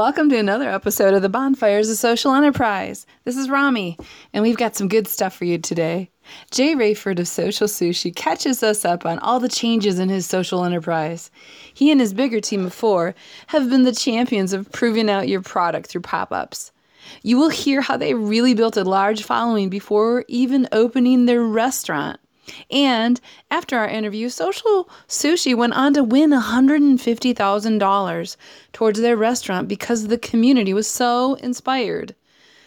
welcome to another episode of the Bonfires of Social Enterprise. This is Rami, and we've got some good stuff for you today. Jay Rayford of Social Sushi catches us up on all the changes in his social enterprise. He and his bigger team of four have been the champions of proving out your product through pop ups. You will hear how they really built a large following before even opening their restaurant. And after our interview, Social Sushi went on to win $150,000 towards their restaurant because the community was so inspired.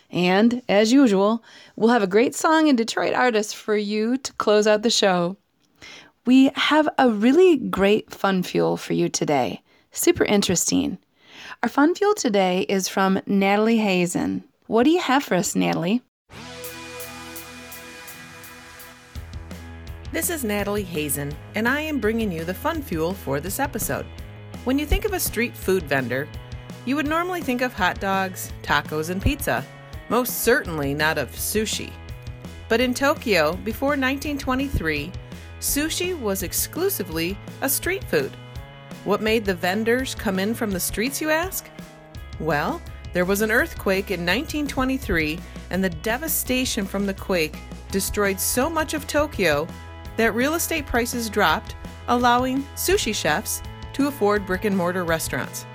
And as usual, we'll have a great song and Detroit artist for you to close out the show. We have a really great fun fuel for you today. Super interesting. Our fun fuel today is from Natalie Hazen. What do you have for us, Natalie? This is Natalie Hazen, and I am bringing you the fun fuel for this episode. When you think of a street food vendor, you would normally think of hot dogs, tacos, and pizza, most certainly not of sushi. But in Tokyo, before 1923, sushi was exclusively a street food. What made the vendors come in from the streets, you ask? Well, there was an earthquake in 1923, and the devastation from the quake destroyed so much of Tokyo that real estate prices dropped, allowing sushi chefs to afford brick and mortar restaurants.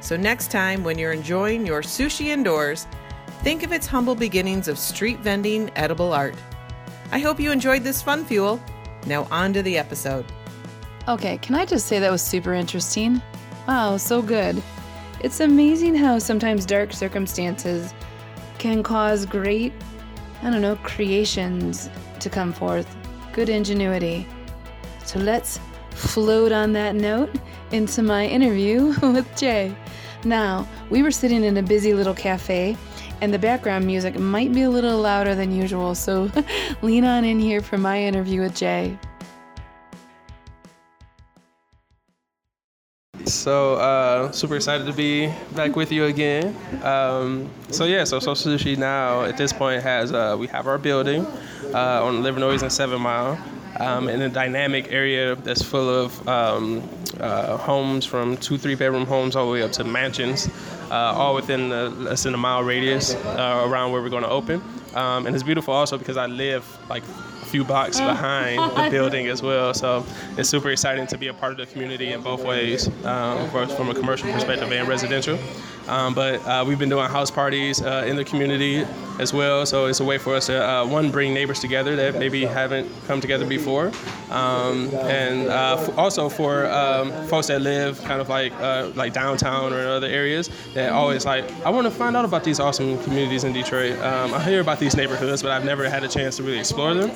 So, next time when you're enjoying your sushi indoors, think of its humble beginnings of street vending edible art. I hope you enjoyed this fun fuel. Now, on to the episode. Okay, can I just say that was super interesting? Wow, so good. It's amazing how sometimes dark circumstances can cause great, I don't know, creations to come forth good ingenuity. So let's float on that note into my interview with Jay. Now, we were sitting in a busy little cafe, and the background music might be a little louder than usual, so lean on in here for my interview with Jay. So uh, super excited to be back with you again. Um, so yeah, so So Sushi now at this point has uh, we have our building uh, on Livernois and Seven Mile. Um, in a dynamic area that's full of um, uh, homes from two, three bedroom homes all the way up to mansions, uh, all within the, less than a mile radius uh, around where we're going to open. Um, and it's beautiful also because I live like a few blocks behind the building as well. So it's super exciting to be a part of the community in both ways, um, from a commercial perspective and residential. Um, but uh, we've been doing house parties uh, in the community as well. So it's a way for us to uh, one bring neighbors together that maybe haven't come together before, um, and uh, f- also for um, folks that live kind of like uh, like downtown or in other areas that always like I want to find out about these awesome communities in Detroit. Um, I hear about these neighborhoods, but I've never had a chance to really explore them.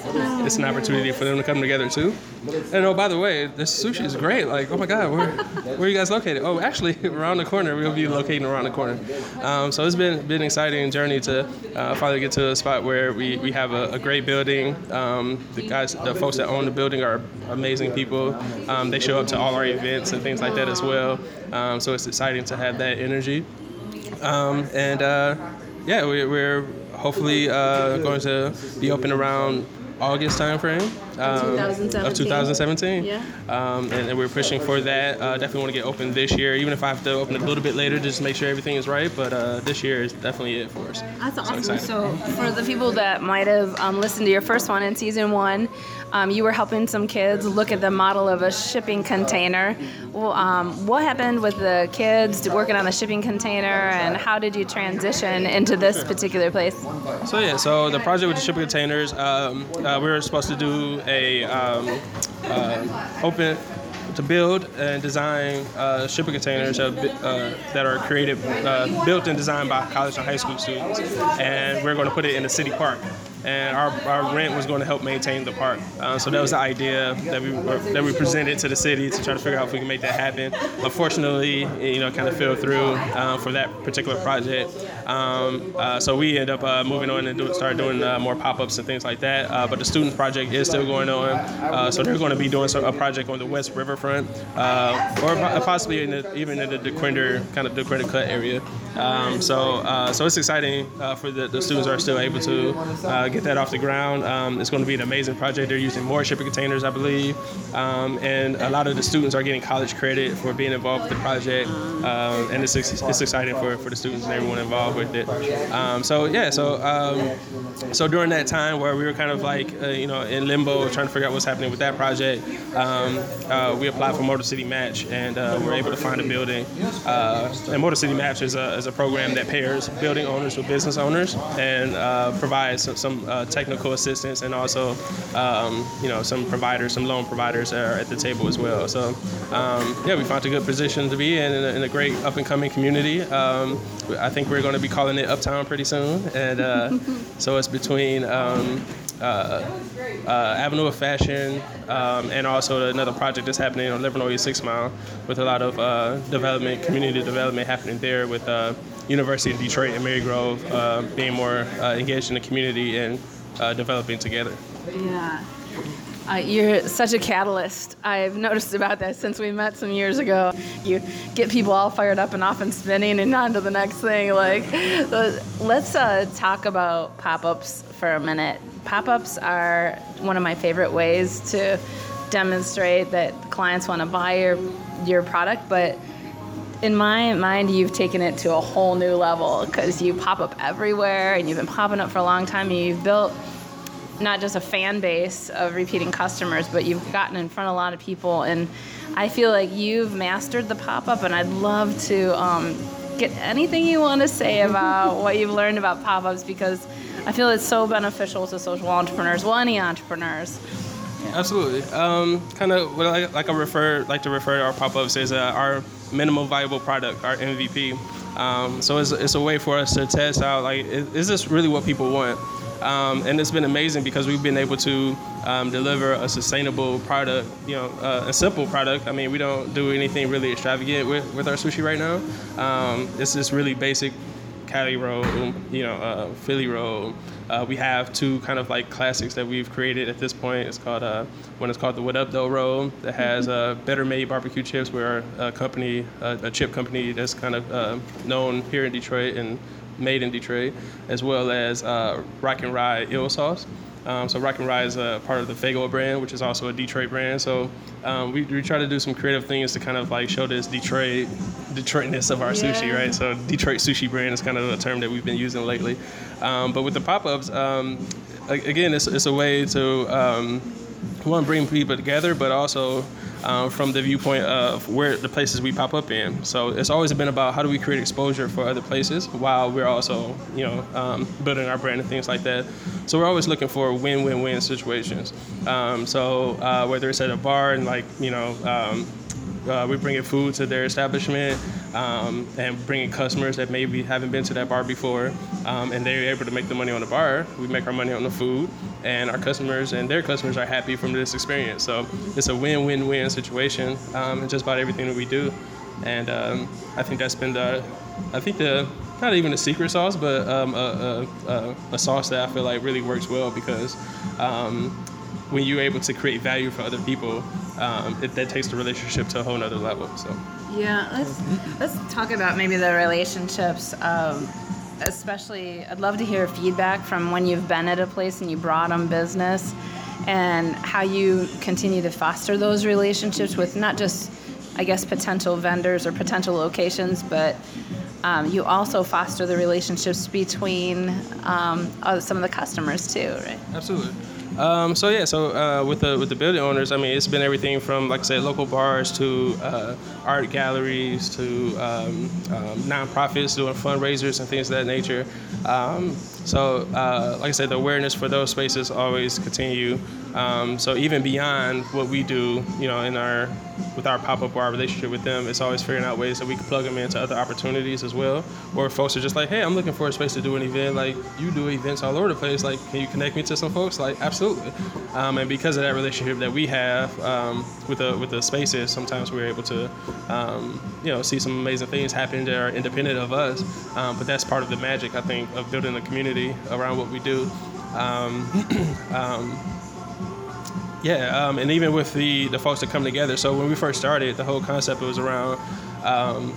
It's an opportunity for them to come together too. And oh, by the way, this sushi is great. Like, oh my God, where where are you guys located? Oh, actually, around the corner. We'll be locating around the corner. Um, so it's been been an exciting journey to uh, finally get to a spot where we, we have a, a great building. Um, the guys, the folks that own the building are amazing people. Um, they show up to all our events and things like that as well. Um, so it's exciting to have that energy. Um, and uh, yeah, we, we're hopefully uh, going to be open around August timeframe um, 2017. of 2017. Yeah. Um, and, and we're pushing for that. Uh, definitely want to get open this year, even if I have to open it a little bit later, just to make sure everything is right. But uh, this year is definitely it for us. That's awesome. excited. So, for the people that might have um, listened to your first one in season one, um, you were helping some kids look at the model of a shipping container. Well, um, what happened with the kids working on the shipping container, and how did you transition into this particular place? So yeah, so the project with the shipping containers, um, uh, we were supposed to do a um, uh, open to build and design uh, shipping containers uh, uh, that are created, uh, built and designed by college and high school students, and we're going to put it in the city park. And our, our rent was going to help maintain the park. Uh, so that was the idea that we were, that we presented to the city to try to figure out if we can make that happen. Unfortunately, it, you know, kind of fell through uh, for that particular project. Um, uh, so we end up uh, moving on and do, start doing uh, more pop-ups and things like that. Uh, but the students project is still going on. Uh, so they're going to be doing some, a project on the West Riverfront, uh, or possibly in the, even in the Dequindre kind of Dequindre Cut area. Um, so so it's exciting for the, the students are still able to get that off the ground. Um, it's going to be an amazing project. They're using more shipping containers, I believe, um, and a lot of the students are getting college credit for being involved with the project, um, and it's, it's exciting for, for the students and everyone involved with it. Um, so yeah, so um, so during that time where we were kind of like uh, you know in limbo, trying to figure out what's happening with that project, um, uh, we applied for Motor City Match, and uh, we were able to find a building. Uh, and Motor City Match is a, is a program that pairs building owners with business owners and uh, provides some, some uh, technical assistance and also um, you know some providers, some loan providers are at the table as well. So um, yeah, we found a good position to be in in a, in a great up and coming community. Um, I think we're going to be calling it Uptown pretty soon, and uh, so it's between. Um, uh, uh, Avenue of Fashion, um, and also another project that's happening on Livernois Six Mile, with a lot of uh, development, community development happening there with uh, University of Detroit and Marygrove uh, being more uh, engaged in the community and developing together. Yeah. Uh, you're such a catalyst. I've noticed about that since we met some years ago. You get people all fired up and off and spinning and on to the next thing. Like, let's uh, talk about pop-ups for a minute. Pop-ups are one of my favorite ways to demonstrate that clients want to buy your your product, but in my mind, you've taken it to a whole new level because you pop up everywhere and you've been popping up for a long time and you've built not just a fan base of repeating customers, but you've gotten in front of a lot of people. And I feel like you've mastered the pop up, and I'd love to um, get anything you want to say about what you've learned about pop ups because I feel it's so beneficial to social entrepreneurs, well, any entrepreneurs. Yeah. Absolutely. Um, kind of what I like I refer like to refer to our pop ups as uh, our minimal viable product, our MVP. Um, so it's, it's a way for us to test out like is, is this really what people want? Um, and it's been amazing because we've been able to um, deliver a sustainable product, you know, uh, a simple product. I mean, we don't do anything really extravagant with, with our sushi right now. Um, it's just really basic Cali roll, you know, uh, Philly roll. Uh, we have two kind of like classics that we've created at this point. It's called uh, one is called the What Up Dough roll that has uh, better made barbecue chips. We're a company, a chip company that's kind of uh, known here in Detroit and made in Detroit, as well as uh, Rock and Rye Eel Sauce. Um, so Rock and Rye is a part of the Faygo brand, which is also a Detroit brand. So um, we, we try to do some creative things to kind of like show this Detroit Detroitness of our yeah. sushi, right? So Detroit sushi brand is kind of a term that we've been using lately. Um, but with the pop-ups, um, again, it's, it's a way to to bring people together, but also um, from the viewpoint of where the places we pop up in. So it's always been about how do we create exposure for other places while we're also, you know, um, building our brand and things like that. So we're always looking for win-win-win situations. Um, so uh, whether it's at a bar and like, you know, um, uh, we're bringing food to their establishment um, and bringing customers that maybe haven't been to that bar before, um, and they're able to make the money on the bar. We make our money on the food, and our customers and their customers are happy from this experience. So it's a win-win-win situation um, in just about everything that we do, and um, I think that's been the, I think the not even a secret sauce, but um, a, a, a, sauce that I feel like really works well because um, when you're able to create value for other people, um, it, that takes the relationship to a whole nother level. So yeah, let's let's talk about maybe the relationships. Um, especially, I'd love to hear feedback from when you've been at a place and you brought them business, and how you continue to foster those relationships with not just, I guess, potential vendors or potential locations, but um, you also foster the relationships between um, uh, some of the customers too, right? Absolutely. Um, so yeah, so uh, with the with the building owners, I mean, it's been everything from like I said, local bars to uh, art galleries to um, um, nonprofits doing fundraisers and things of that nature. So uh, like I said, the awareness for those spaces always continue. Um, so even beyond what we do, you know, in our with our pop-up or our relationship with them, it's always figuring out ways that we can plug them into other opportunities as well. Or folks are just like, hey, I'm looking for a space to do an event. Like you do events all over the place. Like, can you connect me to some folks? Like, absolutely. Um, and because of that relationship that we have um, with the with the spaces, sometimes we're able to, um, you know, see some amazing things happen that are independent of us. Um, but that's part of the magic, I think, of building a community around what we do. Um, yeah, um, and even with the the folks that come together. So when we first started, the whole concept was around um,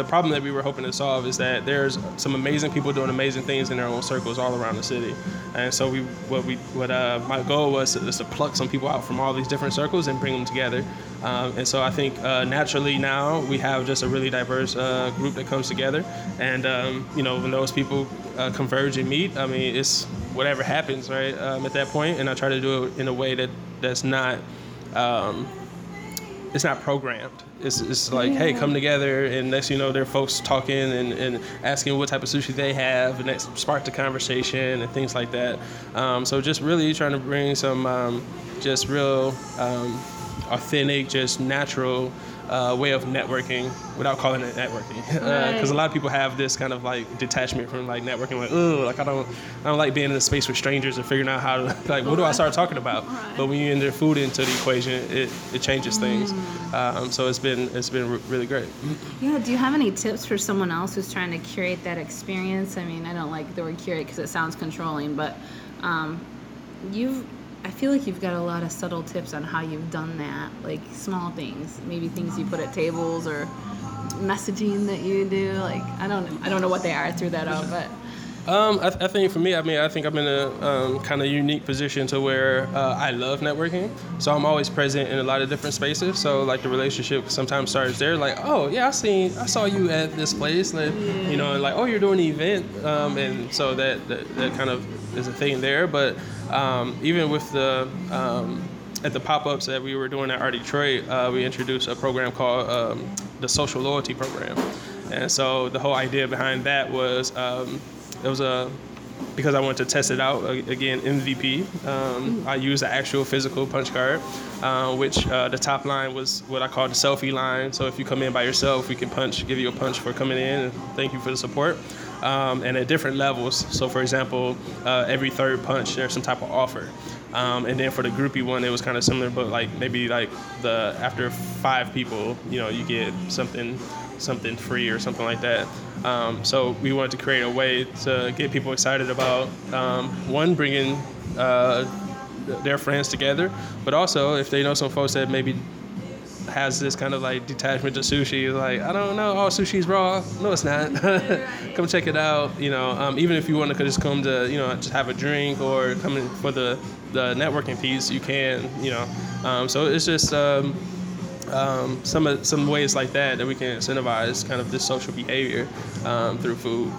the problem that we were hoping to solve is that there's some amazing people doing amazing things in their own circles all around the city, and so we what we what uh, my goal was to, to pluck some people out from all these different circles and bring them together. Um, and so I think uh, naturally now we have just a really diverse uh, group that comes together, and um, you know when those people uh, converge and meet, I mean it's whatever happens right um, at that point, and I try to do it in a way that that's not um, it's not programmed. It's, it's like, yeah. hey, come together, and next you know, there are folks talking and, and asking what type of sushi they have, and that sparked the conversation and things like that. Um, so just really trying to bring some um, just real um, authentic, just natural uh, way of networking without calling it networking, because uh, a lot of people have this kind of like detachment from like networking, like oh, like I don't, I don't like being in a space with strangers and figuring out how to like what do I start talking about. Right. But when you enter food into the equation, it, it changes things. Mm. Um, so it's been it's been really great. Yeah. Do you have any tips for someone else who's trying to curate that experience? I mean, I don't like the word curate because it sounds controlling, but um, you've I feel like you've got a lot of subtle tips on how you've done that, like small things, maybe things you put at tables or messaging that you do. Like I don't, I don't know what they are. I threw that out, but. Um, I, th- I, think for me, I mean, I think I'm in a um, kind of unique position to where uh, I love networking. So I'm always present in a lot of different spaces. So like the relationship sometimes starts there, like, oh yeah, I seen, I saw you at this place, like, you know, and like, oh, you're doing an event, um, and so that, that that kind of is a thing there. But um, even with the um, at the pop-ups that we were doing at Art Detroit, uh, we introduced a program called um, the Social Loyalty Program, and so the whole idea behind that was it was a because I wanted to test it out again MVP. Um, I used the actual physical punch card, uh, which uh, the top line was what I call the selfie line. So if you come in by yourself, we can punch, give you a punch for coming in, and thank you for the support um, and at different levels. So, for example, uh, every third punch, there's some type of offer. Um, and then for the groupie one, it was kind of similar, but like maybe like the after five people, you know, you get something something free or something like that. Um, so we wanted to create a way to get people excited about um, one bringing uh, their friends together, but also if they know some folks that maybe has this kind of like detachment to sushi. Like, I don't know, oh, sushi's raw. No, it's not. come check it out. You know, um, even if you want to just come to, you know, just have a drink or come in for the, the networking piece, you can, you know. Um, so it's just um, some some ways like that that we can incentivize kind of this social behavior um, through food.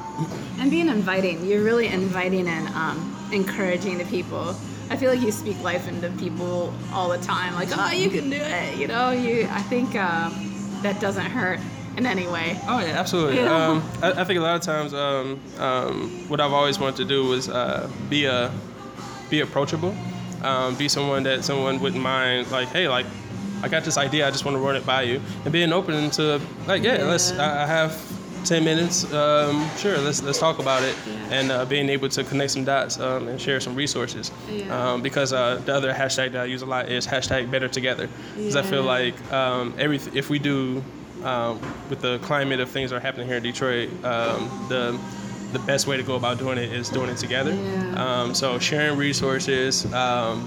And being inviting, you're really inviting and um, encouraging the people I feel like you speak life into people all the time, like, oh, you can do it. You know, you. I think um, that doesn't hurt in any way. Oh yeah, absolutely. Um, I, I, think a lot of times, um, um, what I've always wanted to do was uh, be a be approachable, um, be someone that someone wouldn't mind. Like, hey, like, I got this idea, I just want to run it by you, and being open to like, yeah, yeah. let's. I, I have 10 minutes, um, sure, let's let's talk about it, yeah. and uh, being able to connect some dots um, and share some resources. Yeah. Um, because uh, the other hashtag that I use a lot is hashtag Better Together, because yeah. I feel like um, every if we do um, with the climate of things that are happening here in Detroit, um, the the best way to go about doing it is doing it together. Yeah. so sharing resources, you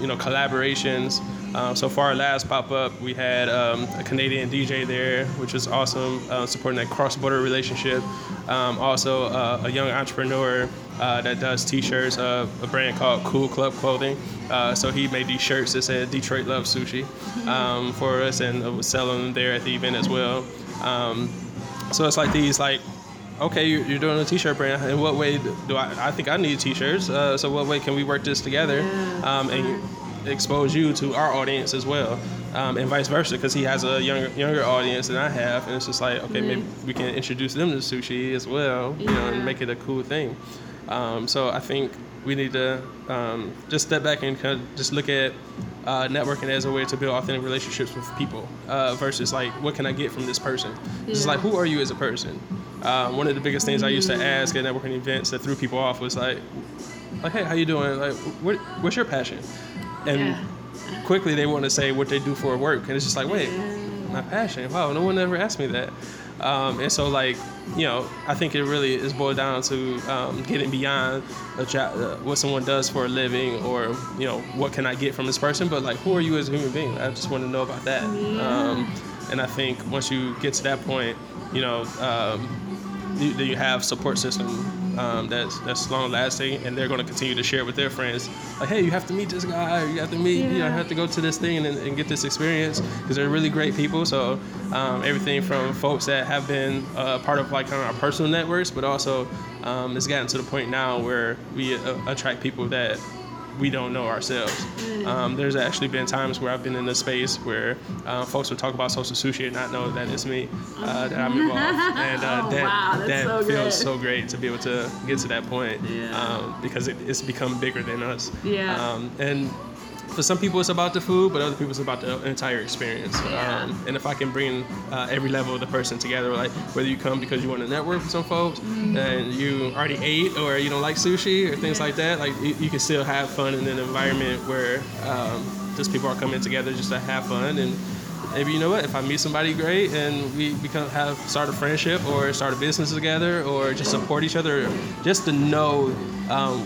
know, collaborations. Uh, so for our last pop up, we had um, a Canadian DJ there, which was awesome, uh, supporting that cross border relationship. Um, also, uh, a young entrepreneur uh, that does t shirts, uh, a brand called Cool Club Clothing. Uh, so he made these shirts that said Detroit Love Sushi um, for us and was selling them there at the event as well. Um, so it's like these, like, okay, you're doing a t-shirt brand. In what way do I? I think I need t-shirts. Uh, so what way can we work this together? Um, and expose you to our audience as well, um, and vice versa, because he has a younger younger audience than I have, and it's just like okay, maybe we can introduce them to sushi as well, you know, and make it a cool thing. Um, so I think we need to um, just step back and kind of just look at uh, networking as a way to build authentic relationships with people uh, versus like what can I get from this person. Yeah. It's like who are you as a person. Um, one of the biggest things I used to ask at networking events that threw people off was like, like hey, how you doing? Like, what, what's your passion? and yeah. quickly they want to say what they do for work, and it's just like, wait, my passion. Wow, no one ever asked me that. Um, and so, like, you know, I think it really is boiled down to um, getting beyond job, uh, what someone does for a living, or you know, what can I get from this person, but like, who are you as a human being? I just want to know about that. Yeah. Um, and I think once you get to that point, you know, um, then you have support system um, that's that's long lasting, and they're going to continue to share with their friends. Like, hey, you have to meet this guy, you have to meet, you know, have to go to this thing and, and get this experience because they're really great people. So um, everything from folks that have been uh, part of like kind of our personal networks, but also um, it's gotten to the point now where we uh, attract people that we don't know ourselves. Um, there's actually been times where I've been in a space where uh, folks would talk about social sushi and not know that it's me uh, that I'm involved, and uh, Oh, that wow, that so feels good. so great to be able to get to that point Yeah. um, because it, it's become bigger than us. Yeah. Um, and for some people it's about the food, but other people it's about the entire experience. Yeah. Um, and if I can bring uh, every level of the person together, like whether you come because you want to network with some folks Mm-hmm. and you already ate or you don't like sushi or things like that, like you, you can still have fun in an environment where um, just people are coming together just to have fun and maybe you know what if I meet somebody great and we become have start a friendship or start a business together or just support each other, just to know um,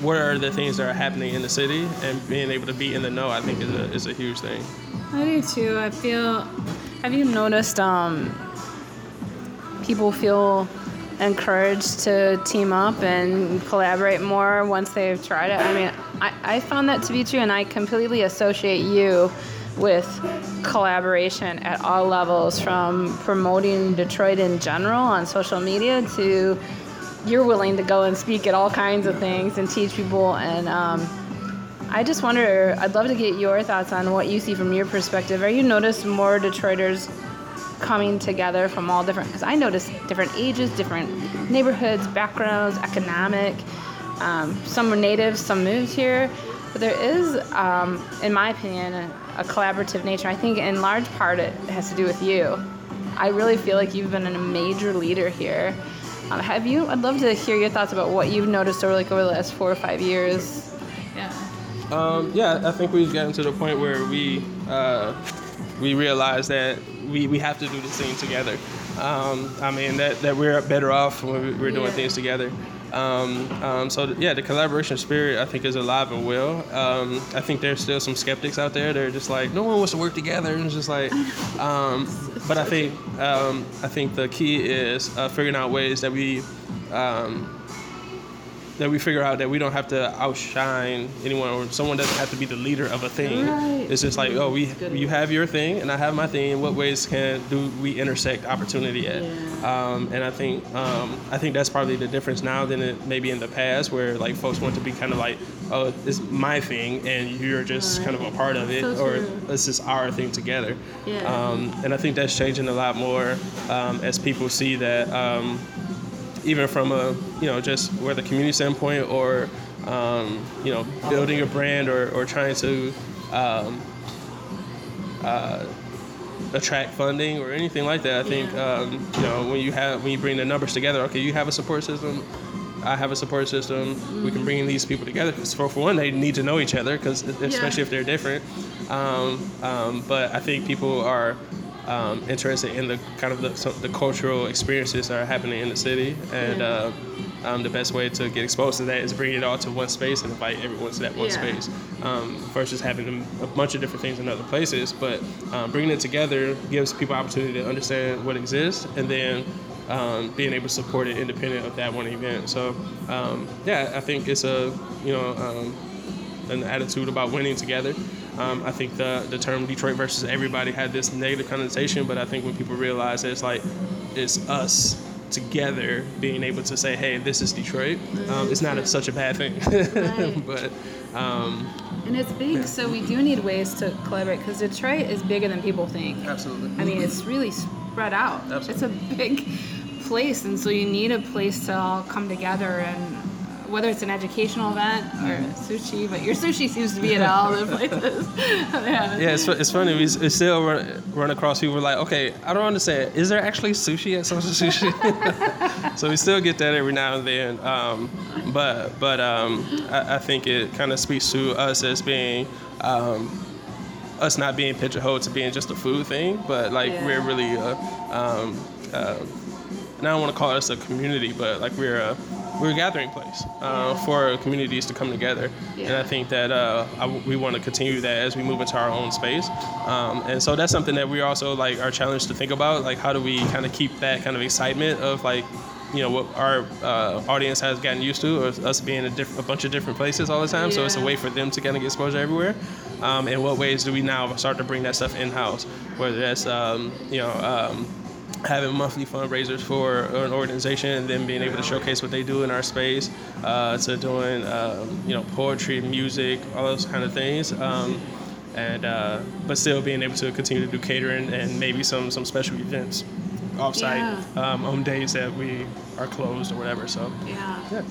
what are the things that are happening in the city and being able to be in the know, I think is a is a huge thing. I do too. I feel. Have you noticed um, people feel encouraged to team up and collaborate more once they've tried it? I mean, I, I found that to be true, and I completely associate you with collaboration at all levels from promoting Detroit in general on social media to you're willing to go and speak at all kinds of things and teach people and um, I just wonder, I'd love to get your thoughts on what you see from your perspective. Are you notice more Detroiters coming together from all different, because I notice different ages, different neighborhoods, backgrounds, economic. Um, some are natives, some moved here. But there is, um, in my opinion, a collaborative nature. I think in large part it has to do with you. I really feel like you've been a major leader here. Um, have you? I'd love to hear your thoughts about what you've noticed over like over the last four or five years. Yeah. Um, yeah, I think we've gotten to the point where we uh, we realize that we, we have to do this thing together. Um, I mean that, that we're better off when we- we're doing Yeah. things together. Um, um, so yeah, the collaboration spirit I think is alive and well. Um, I think there's still some skeptics out there. They're just like, no one wants to work together, and it's just like. Um, but I think um, I think the key is uh, figuring out ways that we um, that we figure out that we don't have to outshine anyone or someone doesn't have to be the leader of a thing. Right. It's just like, oh, we you have your thing and I have my thing. What ways can do we intersect opportunity at? Um, and I think um, I think that's probably the difference now than it maybe in the past where like folks want to be kind of like, oh, it's my thing and you're just kind of a part of it, So or this is our thing together. Yeah. Um, and I think that's changing a lot more um, as people see that. Even from a you know just whether community standpoint or um, you know building a brand or, or trying to um, uh, attract funding or anything like that. I think um, you know when you have when you bring the numbers together. Okay, you have a support system. I have a support system. We can bring these people together because for, for one, they need to know each other because especially if they're different. Um, um, but I think people are um, interested in the kind of the, some, the cultural experiences that are happening in the city, and uh, um, the best way to get exposed to that is bring it all to one space and invite everyone to that one Yeah. space um, versus having a bunch of different things in other places. But um, bringing it together gives people opportunity to understand what exists, and then um, being able to support it independent of that one event. So um, yeah, I think it's a you know um, an attitude about winning together. Um, I think the the term Detroit versus everybody had this negative connotation, but I think when people realize that it's like it's us together being able to say, hey, this is Detroit, um, it's not a, such a bad thing. Right. but um, And it's big, so we do need ways to collaborate because Detroit is bigger than people think. absolutely. I mean, it's really spread out. Absolutely. It's a big place, and so you need a place to all come together and. Whether it's an educational event or sushi, but your sushi seems to be at all the places. yeah. Yeah, it's, it's funny. We we still run, run across people like, okay, I don't understand. Is there actually sushi at social sushi? so we still get that every now and then. Um, but but um, I, I think it kind of speaks to us as being um, us not being pigeonholed to being just a food thing, but like Yeah. we're really, uh, um, uh, and I don't want to call us a community, but like we're a we're a gathering place uh, for communities to come together, and I think that uh, I, we want to continue that as we move into our own space. Um, and so that's something that we also like are challenged to think about, like how do we kind of keep that kind of excitement of like you know what our uh, audience has gotten used to, of us being a, diff- a bunch of different places all the time. So it's a way for them to kind of get exposure everywhere. Um, and what ways do we now start to bring that stuff in house? Whether that's um, you know. Um, having monthly fundraisers for an organization and then being able to showcase what they do in our space uh, to doing um, you know poetry music all those kind of things. Um, and uh, but still being able to continue to do catering and maybe some some special events offsite Yeah. um, on days that we are closed or whatever so Yeah. yeah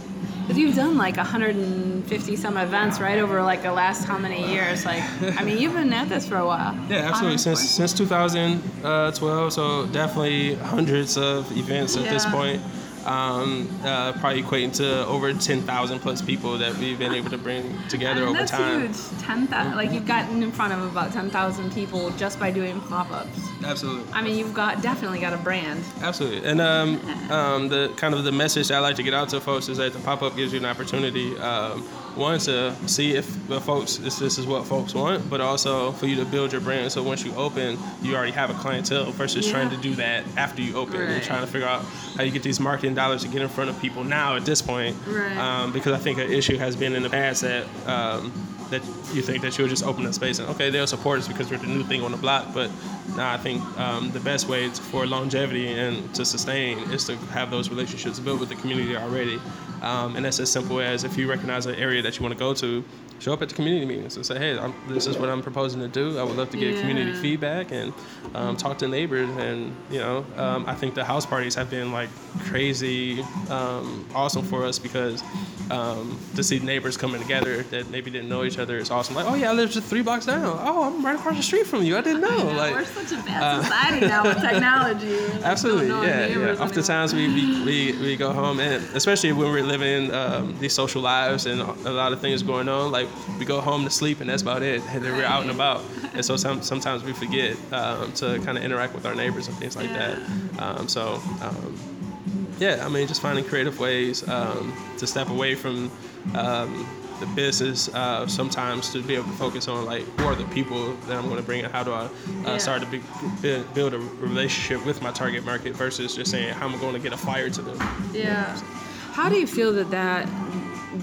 Because you've done like 150 some events, right, over like the last how many years? Like, I mean, you've been at this for a while. Yeah, absolutely. Since since 2012, so definitely hundreds of events at this point. Um, uh, probably equating to over 10,000 plus people that we've been able to bring together over that's time. huge. 10,000. Like you've gotten in front of about 10,000 people just by doing pop-ups. Absolutely. I mean, you've got definitely got a brand. Absolutely, and um, um, the kind of the message I like to get out to folks is that the pop up gives you an opportunity, um, one to see if the folks if this is what folks want, but also for you to build your brand. So once you open, you already have a clientele versus trying to do that after you open and Right. trying to figure out how you get these marketing dollars to get in front of people now at this point. Right. Um, because I think an issue has been in the past that. Um, that you think that you'll just open a space and okay they'll support us because we're the new thing on the block but now I think um, the best way for longevity and to sustain is to have those relationships built with the community already um, and that's as simple as if you recognize an area that you want to go to show up at the community meetings and say hey I'm, this is what I'm proposing to do I would love to get community feedback and um, talk to neighbors and you know um, I think the house parties have been like crazy um, awesome for us because um, to see neighbors coming together that maybe didn't know each other is awesome. Like, oh yeah, I live just three blocks down. Oh, I'm right across the street from you. I didn't know. like, We're such a bad society now with technology. Like, Absolutely, yeah, yeah. Oftentimes we, we, we, we go home, and especially when we're living um, these social lives and a lot of things going on, like we go home to sleep, and that's about it. And then we're out and about, and so some, sometimes we forget um, to kind of interact with our neighbors and things like that. Um, so. Um, yeah, I mean, just finding creative ways um, to step away from um, the business uh, sometimes to be able to focus on like who are the people that I'm going to bring and how do I uh, Yeah. start to be, build, build a relationship with my target market versus just saying how am I'm going to get a fire to them. Yeah. How do you feel that that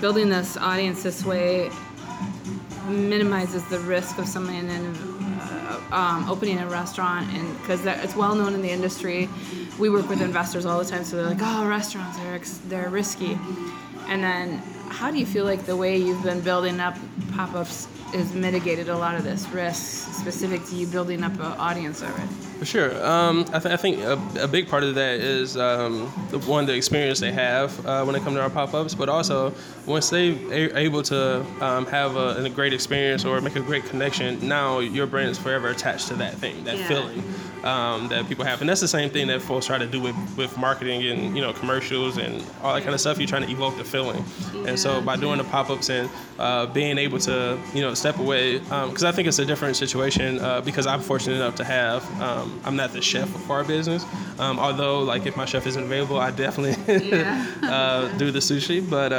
building this audience this way minimizes the risk of someone then uh, um, opening a restaurant and because it's well known in the industry, we work with investors all the time, so they're like, "Oh, restaurants are they're risky," and then how do you feel like the way you've been building up pop-ups has mitigated a lot of this risk specific to you building up an audience already? For sure. Um, I, th- I think a, a big part of that is um, the one the experience they have uh, when they come to our pop-ups, but also once they are able to um, have a, a great experience or make a great connection, now your brand is forever attached to that thing, that Yeah. feeling um, that people have, and that's the same thing that folks try to do with, with marketing and you know commercials and all that kind of stuff. You're trying to evoke the feeling, and so by doing the pop-ups and uh, being able to you know step away, because I think it's a different situation uh, because I'm fortunate enough to have. Um, I'm not the chef for our business, um, although like if my chef isn't available, I definitely uh, do the sushi. But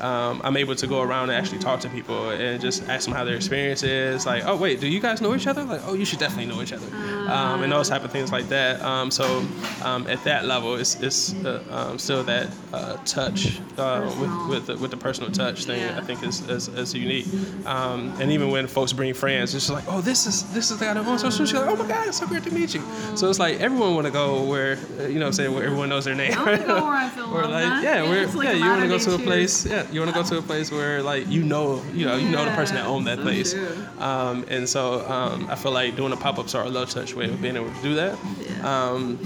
um, I'm able to go around and actually talk to people and just ask them how their experience is. Like, oh wait, do you guys know each other? Like, oh, you should definitely know each other, um, and those type of things like that. Um, so um, at that level, it's, it's uh, um, still that uh, touch uh, with with the, with the personal touch thing. Yeah. I think is, is, is unique. Um, and even when folks bring friends, it's just like, oh, this is this is the guy that owns social sushi. Like, oh my god, it's so great to meet you. So it's like everyone want to go where uh, you know, what I'm saying where everyone knows their name. I want to go where I feel Or like, huh? yeah, where, like yeah, you want to go to a place, yeah, you want to go to a place where like you know, you know, you know the person that owned that place, um, and so um, I feel like doing the pop ups are a low touch way of being able to do that. Um,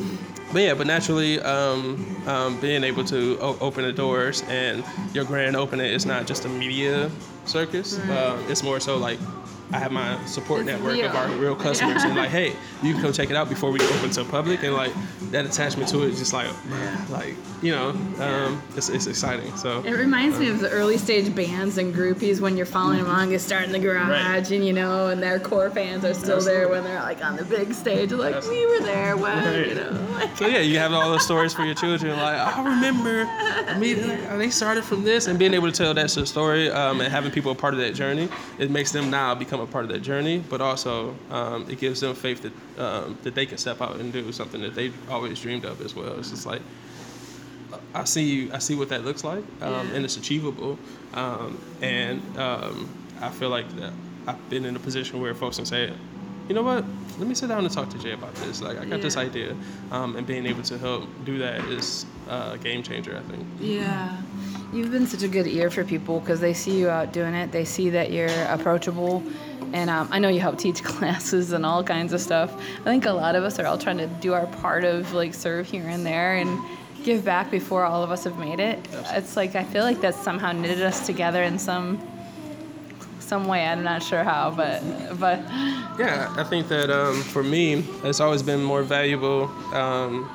but yeah, but naturally, um, um, being able to o- open the doors and your grand opening is not just a media circus. Uh, it's more so like I have my support network of our real customers, and like, hey, you can come check it out before we open to public, and like that attachment to it is just like, man, like you know, um, it's, it's exciting. So it reminds me of the early stage bands and groupies when you're following along, you start in the garage, right. and you know, and their core fans are still Absolutely. there when they're like on the big stage, like Absolutely. we were there when, right. you know. so yeah, you have all those stories for your children, like I remember me, they started from this, and being able to tell that story um, and having people a part of that journey, it makes them now become a part of that journey, but also um, it gives them faith that um, that they can step out and do something that they always dreamed of as well. It's just like I see I see what that looks like, um, yeah. and it's achievable, um, and um, I feel like that I've been in a position where folks can say, you know what, let me sit down and talk to Jay about this. Like I got yeah. this idea, um, and being able to help do that is a game changer. I think. Yeah. You've been such a good ear for people because they see you out doing it. They see that you're approachable and um, I know you help teach classes and all kinds of stuff. I think a lot of us are all trying to do our part of like serve here and there and give back before all of us have made it. It's like I feel like that's somehow knitted us together in some some way. I'm not sure how, but but yeah, I think that um, for me, it's always been more valuable um,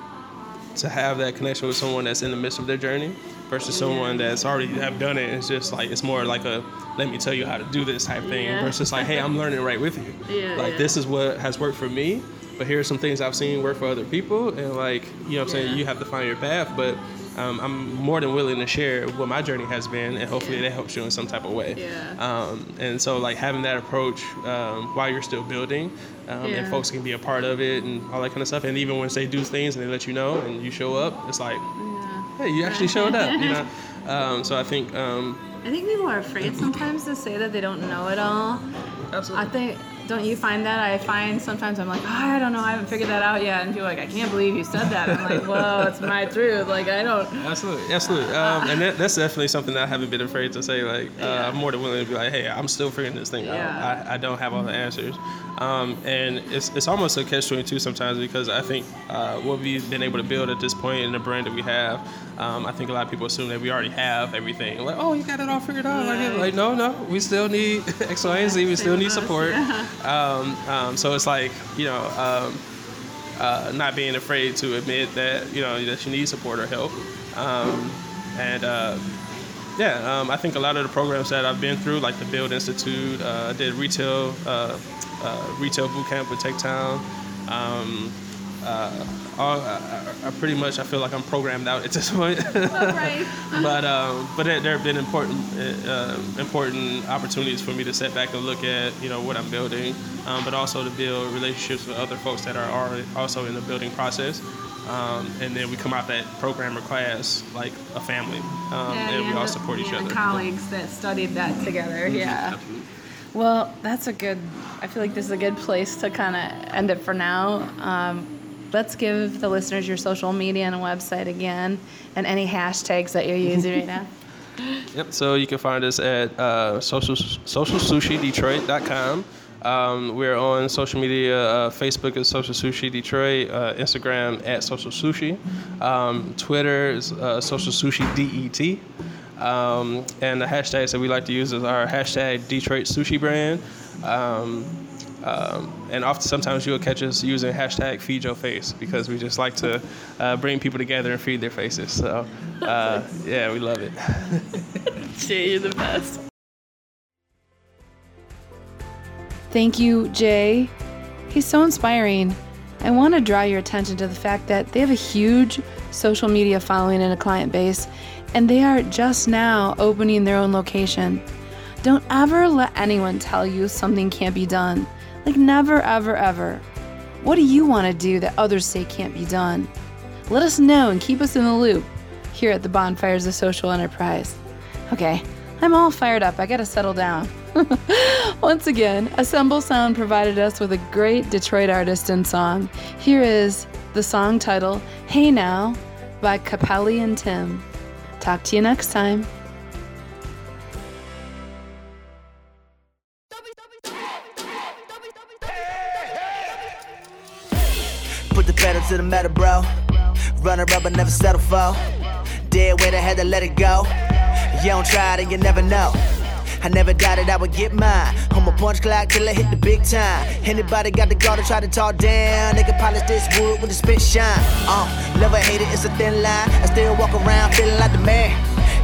to have that connection with someone that's in the midst of their journey versus someone that's already have done it. It's just like it's more like a let me tell you how to do this type thing yeah. versus like hey I'm learning right with you. Yeah, like yeah. this is what has worked for me, but here's some things I've seen work for other people, and like you know what I'm saying you have to find your path, but. Um, I'm more than willing to share what my journey has been, and hopefully that helps you in some type of way. Yeah. Um, and so, like having that approach um, while you're still building, um, yeah. and folks can be a part of it, and all that kind of stuff. And even when they do things and they let you know, and you show up, it's like, hey, you actually showed up, you know. Um, so I think. Um, I think people are afraid sometimes to say that they don't know it all. Absolutely. I think don't you find that? I find sometimes I'm like, oh, I don't know, I haven't figured that out yet, and people are like, I can't believe you said that. I'm like, well, it's my truth. Like I don't. Absolutely, absolutely, um, and that, that's definitely something that I haven't been afraid to say. Like uh, yeah. I'm more than willing to be like, hey, I'm still figuring this thing yeah. out. I, I don't have all the answers, um, and it's it's almost a catch twenty two sometimes because I think uh, what we've been able to build at this point in the brand that we have, um, I think a lot of people assume that we already have everything. Like, oh, you got it all figured out. Yeah. Like, like, no, no, we still need X, Y, and Z. We still need support. Um, um, so it's like you know, um, uh, not being afraid to admit that you know that you need support or help, um, and. Uh, yeah, um, I think a lot of the programs that I've been through, like the Build Institute, uh, I did retail uh, uh, retail boot camp with TechTown. Um, uh, all, I, I, pretty much I feel like I'm programmed out at this point. right. but um, but there, there, have been important uh, important opportunities for me to sit back and look at you know what I'm building, um, but also to build relationships with other folks that are already also in the building process. Um, and then we come out that program or class like a family, um, yeah, and we all support each other. Colleagues that studied that together, mm-hmm. yeah. Absolutely. Well, that's a good. I feel like this is a good place to kind of end it for now. Um, let's give the listeners your social media and website again, and any hashtags that you're using right now. Yep. So you can find us at uh, social socialsushidetroit.com. Um, we're on social media. Uh, Facebook is Social Sushi Detroit. Uh, Instagram at Social Sushi. Um, Twitter is uh, Social Sushi DET. Um, and the hashtags that we like to use is our hashtag Detroit Sushi Brand. Um, and often, sometimes you'll catch us using hashtag feed your face because we just like to uh, bring people together and feed their faces. So, uh, yeah, we love it. Jay, you're the best. Thank you, Jay. He's so inspiring. I want to draw your attention to the fact that they have a huge social media following and a client base, and they are just now opening their own location. Don't ever let anyone tell you something can't be done. Like, never, ever, ever. What do you want to do that others say can't be done? Let us know and keep us in the loop here at the Bonfires of Social Enterprise. Okay, I'm all fired up. I gotta settle down. Once again, Assemble Sound provided us with a great Detroit artist and song. Here is the song title, Hey Now, by Capelli and Tim. Talk to you next time. To the metal, bro. Runner up, but never settle for. Dead weight, I had to let it go. You don't try it and you never know. I never doubted I would get mine. On my punch clock till I hit the big time. Anybody got the guard to try to talk down? They can polish this wood with a spit shine. Uh, love or hate it, it's a thin line. I still walk around feeling like the man.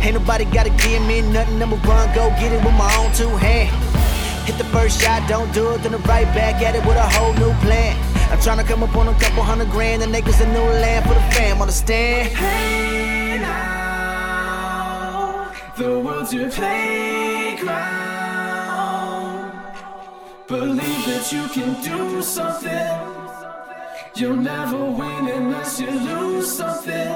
Ain't nobody gotta give me nothing. Number one, go get it with my own two hands. Hit the first shot, don't do it, then I'm right back at it with a whole new plan. I'm trying to come up on a couple hundred grand, and niggas a new land for the fam, understand? Hey now, the world's your playground. Believe that you can do something. You'll never win unless you lose something.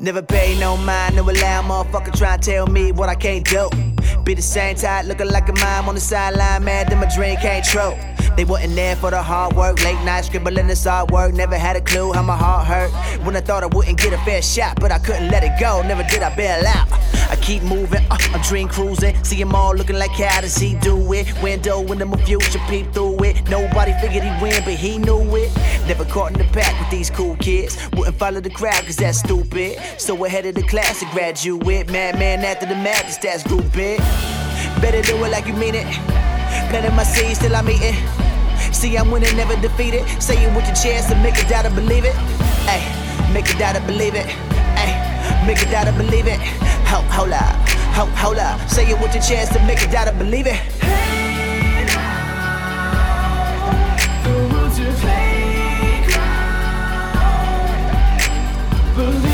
Never pay no mind, no allow motherfucker try and tell me what I can't do. Be the same type, looking like a mime on the sideline, mad that my dream came true. They wasn't there for the hard work, late night scribbling this artwork. Never had a clue how my heart hurt when I thought I wouldn't get a fair shot, but I couldn't let it go. Never did I bail out. I keep moving, uh, I'm dream cruising. See 'em all looking like how does he do it? Window into my future, peep through it. Nobody figured he'd win, but he knew it. Never caught in the pack with these cool kids. Wouldn't follow the crowd, cause that's stupid. So ahead of the class, a graduate. Madman after the madness, that's big. Better do it like you mean it. Planting my seeds till I'm eating. See, I'm winning, never defeated. Say it with your chest and make a doubt to believe it. Ay, make a doubt to believe it. Ay, make a doubt to believe it. Ho, hold up, ho, hold up. Say it with your chest and make a doubt to believe it. Hey now, the world's your playground. Believe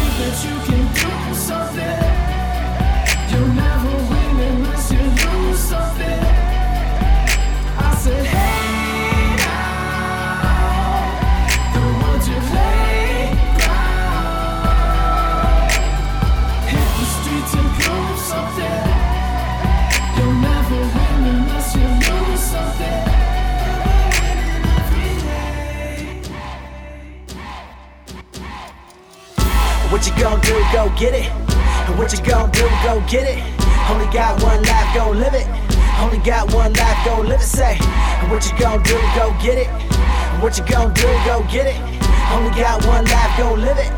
get it. And What you gon' do? Go get it. Only got one life, go live it. Only got one life, go live it. Say, And what you gon' do? Go get it. And what you gon' do? Go get it. Only got one life, go live it.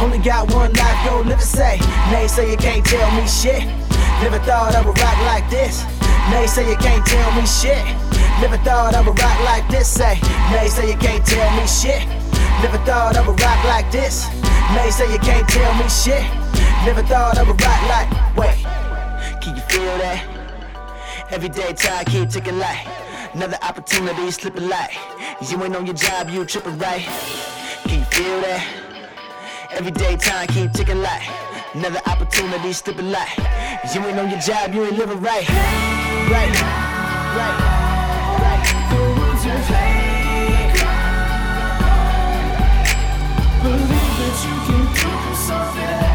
Only got one life, go live it. Say, nay, say you can't tell me shit. Never thought I would rock like this. Nay, say you can't tell me shit. Never thought I would rock like this. Say, nay, say you can't tell me shit. Never thought I would rock like this. Nay, say you can't tell me shit. Never thought I would rock like. Wait, can you feel that? Every day time keep ticking like another opportunity slipping like you ain't on your job, you tripping right. Can you feel that? Every day time keep ticking like another opportunity slipping like you ain't on your job, you ain't living right. Right, right, right. The. Believe that you can do something.